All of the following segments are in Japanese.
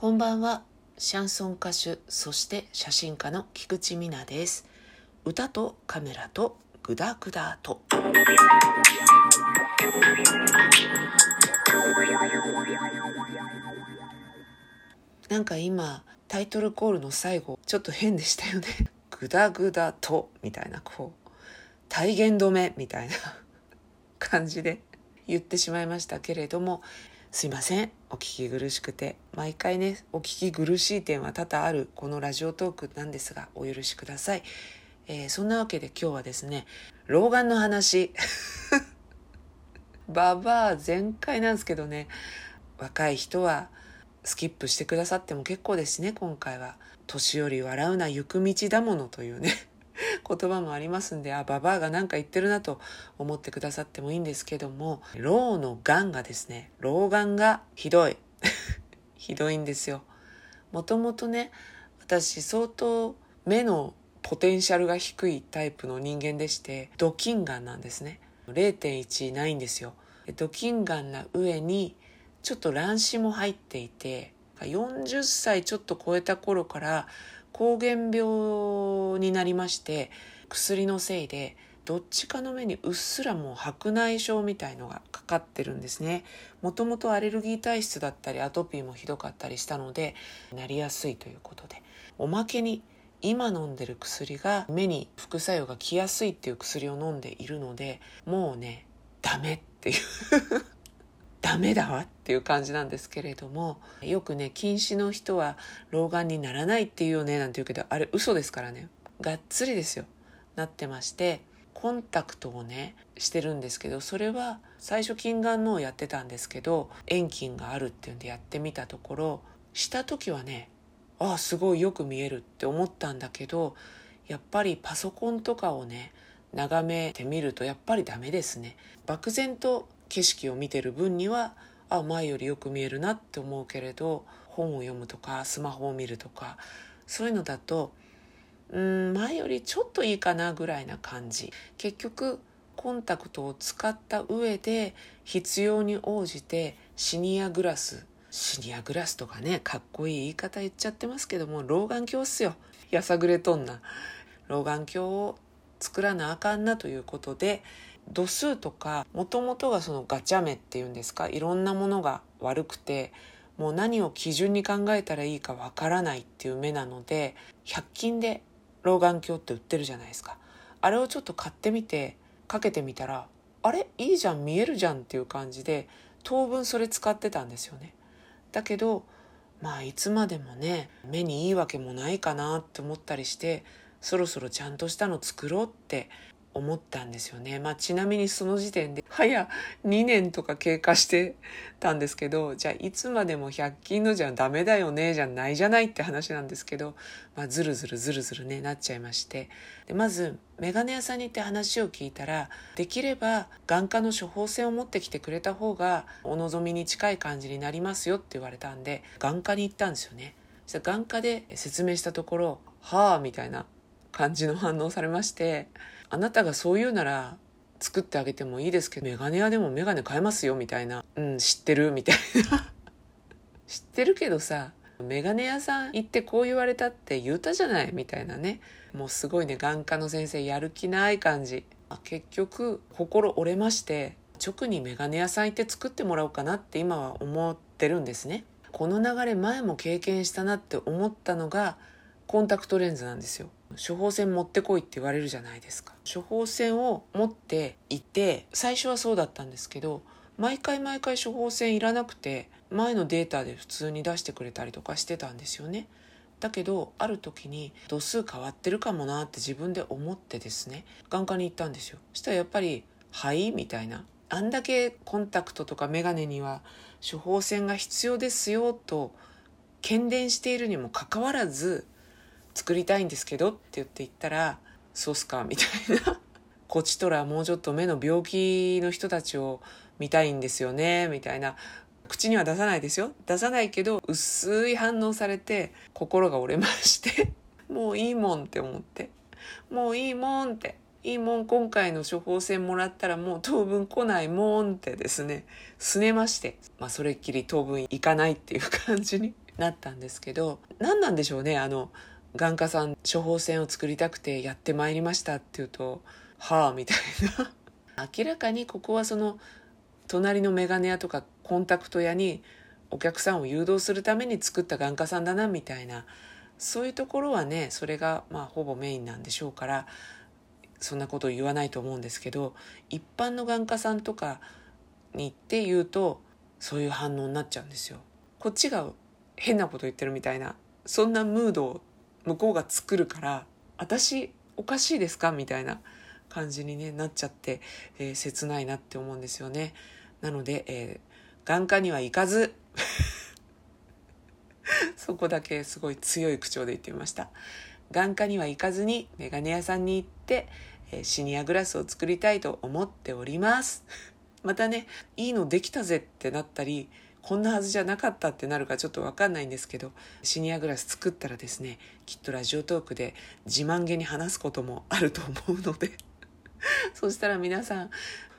こんばんは。シャンソン歌手、そして写真家の菊池美奈です。歌とカメラとグダグダと。なんか今、タイトルコールの最後、ちょっと変でしたよね。グダグダと、みたいな、こう、体言止め、みたいな 感じで言ってしまいましたけれども、すいません。お聞き苦しくて。毎回ねお聞き苦しい点は多々あるこのラジオトークなんですがお許しください、えー、そんなわけで今日はですね老眼の話。ババア全開なんですけどね。若い人はスキップしてくださっても結構ですね今回は。年寄り笑うな行く道だものというね。言葉もありますんで、あ、ババアが何か言ってるなと思ってくださってもいいんですけども、老の癌がですね、老眼がひどい。ひどいんですよ。もともとね、私相当目のポテンシャルが低いタイプの人間でして、ドキンガンなんですね。0.1ないんですよ。ドキンガンな上に、ちょっと乱視も入っていて、40歳ちょっと超えた頃から膠原病になりまして薬のせいでどっちかの目にうっすらもう白内障みたいのがかかってるんですね。もともとアレルギー体質だったりアトピーもひどかったりしたのでなりやすいということで。おまけに今飲んでる薬が目に副作用が来やすいっていう薬を飲んでいるのでもうねダメっていう。ダメだわっていう感じなんですけれどもよくね近視の人は老眼にならないっていうよねなんて言うけどあれ嘘ですからね。がっつりですよ。なってましてコンタクトをねしてるんですけどそれは最初近眼のをやってたんですけど遠近があるっていうんでやってみたところした時はねああすごいよく見えるって思ったんだけどやっぱりパソコンとかをね眺めてみるとやっぱりダメですね。漠然と景色を見てる分にはあ前よりよく見えるなって思うけれど本を読むとかスマホを見るとかそういうのだとうん前よりちょっといいかなぐらいな感じ。結局コンタクトを使った上で必要に応じてシニアグラスシニアグラスとかねかっこいい言い方言っちゃってますけども老眼鏡っすよ。やさぐれとんな。老眼鏡を作らなあかんなということで度数とかもともとがそのガチャ目っていうんですか？いろんなものが悪くてもう何を基準に考えたらいいかわからないっていう目なので100均で老眼鏡って売ってるじゃないですか。あれをちょっと買ってみてかけてみたらあれ？いいじゃん見えるじゃんっていう感じで当分それ使ってたんですよね。だけどまあいつまでもね目にいいわけもないかなって思ったりしてそろそろちゃんとしたの作ろうって思ったんですよね。まあちなみにその時点で早2年とか経過してたんですけど、じゃあいつまでも100均のじゃダメだよねじゃないじゃないって話なんですけど、まあずるずるずるずるねなっちゃいまして。でまずメガネ屋さんに行って話を聞いたら、できれば眼科の処方箋を持ってきてくれた方がお望みに近い感じになりますよって言われたんで、眼科に行ったんですよね。そしたら眼科で説明したところ、はあみたいな感じの反応されまして、あなたがそう言うなら作ってあげてもいいですけど、メガネ屋でもメガネ買えますよみたいな。うん、知ってるみたいな。知ってるけどさ、メガネ屋さん行ってこう言われたって言うたじゃないみたいなね。もうすごいね、眼科の先生やる気ない感じ。結局、心折れまして、直にメガネ屋さん行って作ってもらおうかなって今は思ってるんですね。この流れ前も経験したなって思ったのが、コンタクトレンズなんですよ処方箋持ってこいって言われるじゃないですか。処方箋を持っていて最初はそうだったんですけど毎回毎回処方箋いらなくて前のデータで普通に出してくれたりとかしてたんですよね。だけどある時に度数変わってるかもなって自分で思ってですね眼科に行ったんですよ。そしたらやっぱり「はい」みたいな。あんだけコンタクトとかメガネには処方箋が必要ですよと喧伝しているにもかかわらず作りたいんですけどって言って言ったら、そうっすかみたいな。こちとらもうちょっと目の病気の人たちを見たいんですよね、みたいな。口には出さないですよ。出さないけど、薄い反応されて、心が折れまして もういいもんって思って。もういいもんって。いいもん、今回の処方箋もらったらもう当分来ないもんってですね、すねまして。まあ、それっきり当分行かないっていう感じになったんですけど何なんでしょうねあの眼科さん処方箋を作りたくてやってまいりましたって言うと「はあ」みたいな 明らかにここはその隣のメガネ屋とかコンタクト屋にお客さんを誘導するために作った眼科さんだなみたいなそういうところはねそれがまあほぼメインなんでしょうからそんなことを言わないと思うんですけど一般の眼科さんとかに行って言うとそういう反応になっちゃうんですよ。こっちが変なこと言ってるみたいなそんなムードを向こうが作るから私おかしいですか？みたいな感じに、ね、なっちゃって、えー、切ないなって思うんですよね。なので、えー、眼科には行かず そこだけすごい強い口調で言ってみました。眼科には行かずにメガネ屋さんに行って、えー、シニアグラスを作りたいと思っております。またね、いいのできたぜってなったり、こんなはずじゃなかったってなるかちょっとわかんないんですけど、シニアグラス作ったらですね、きっとラジオトークで自慢げに話すこともあると思うので そしたら皆さん、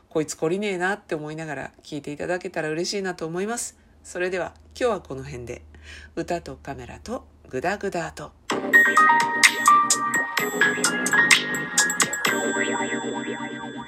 こいつ懲りねえなって思いながら聞いていただけたら嬉しいなと思います。それでは今日はこの辺で、歌とカメラとグダグダと。Thank you.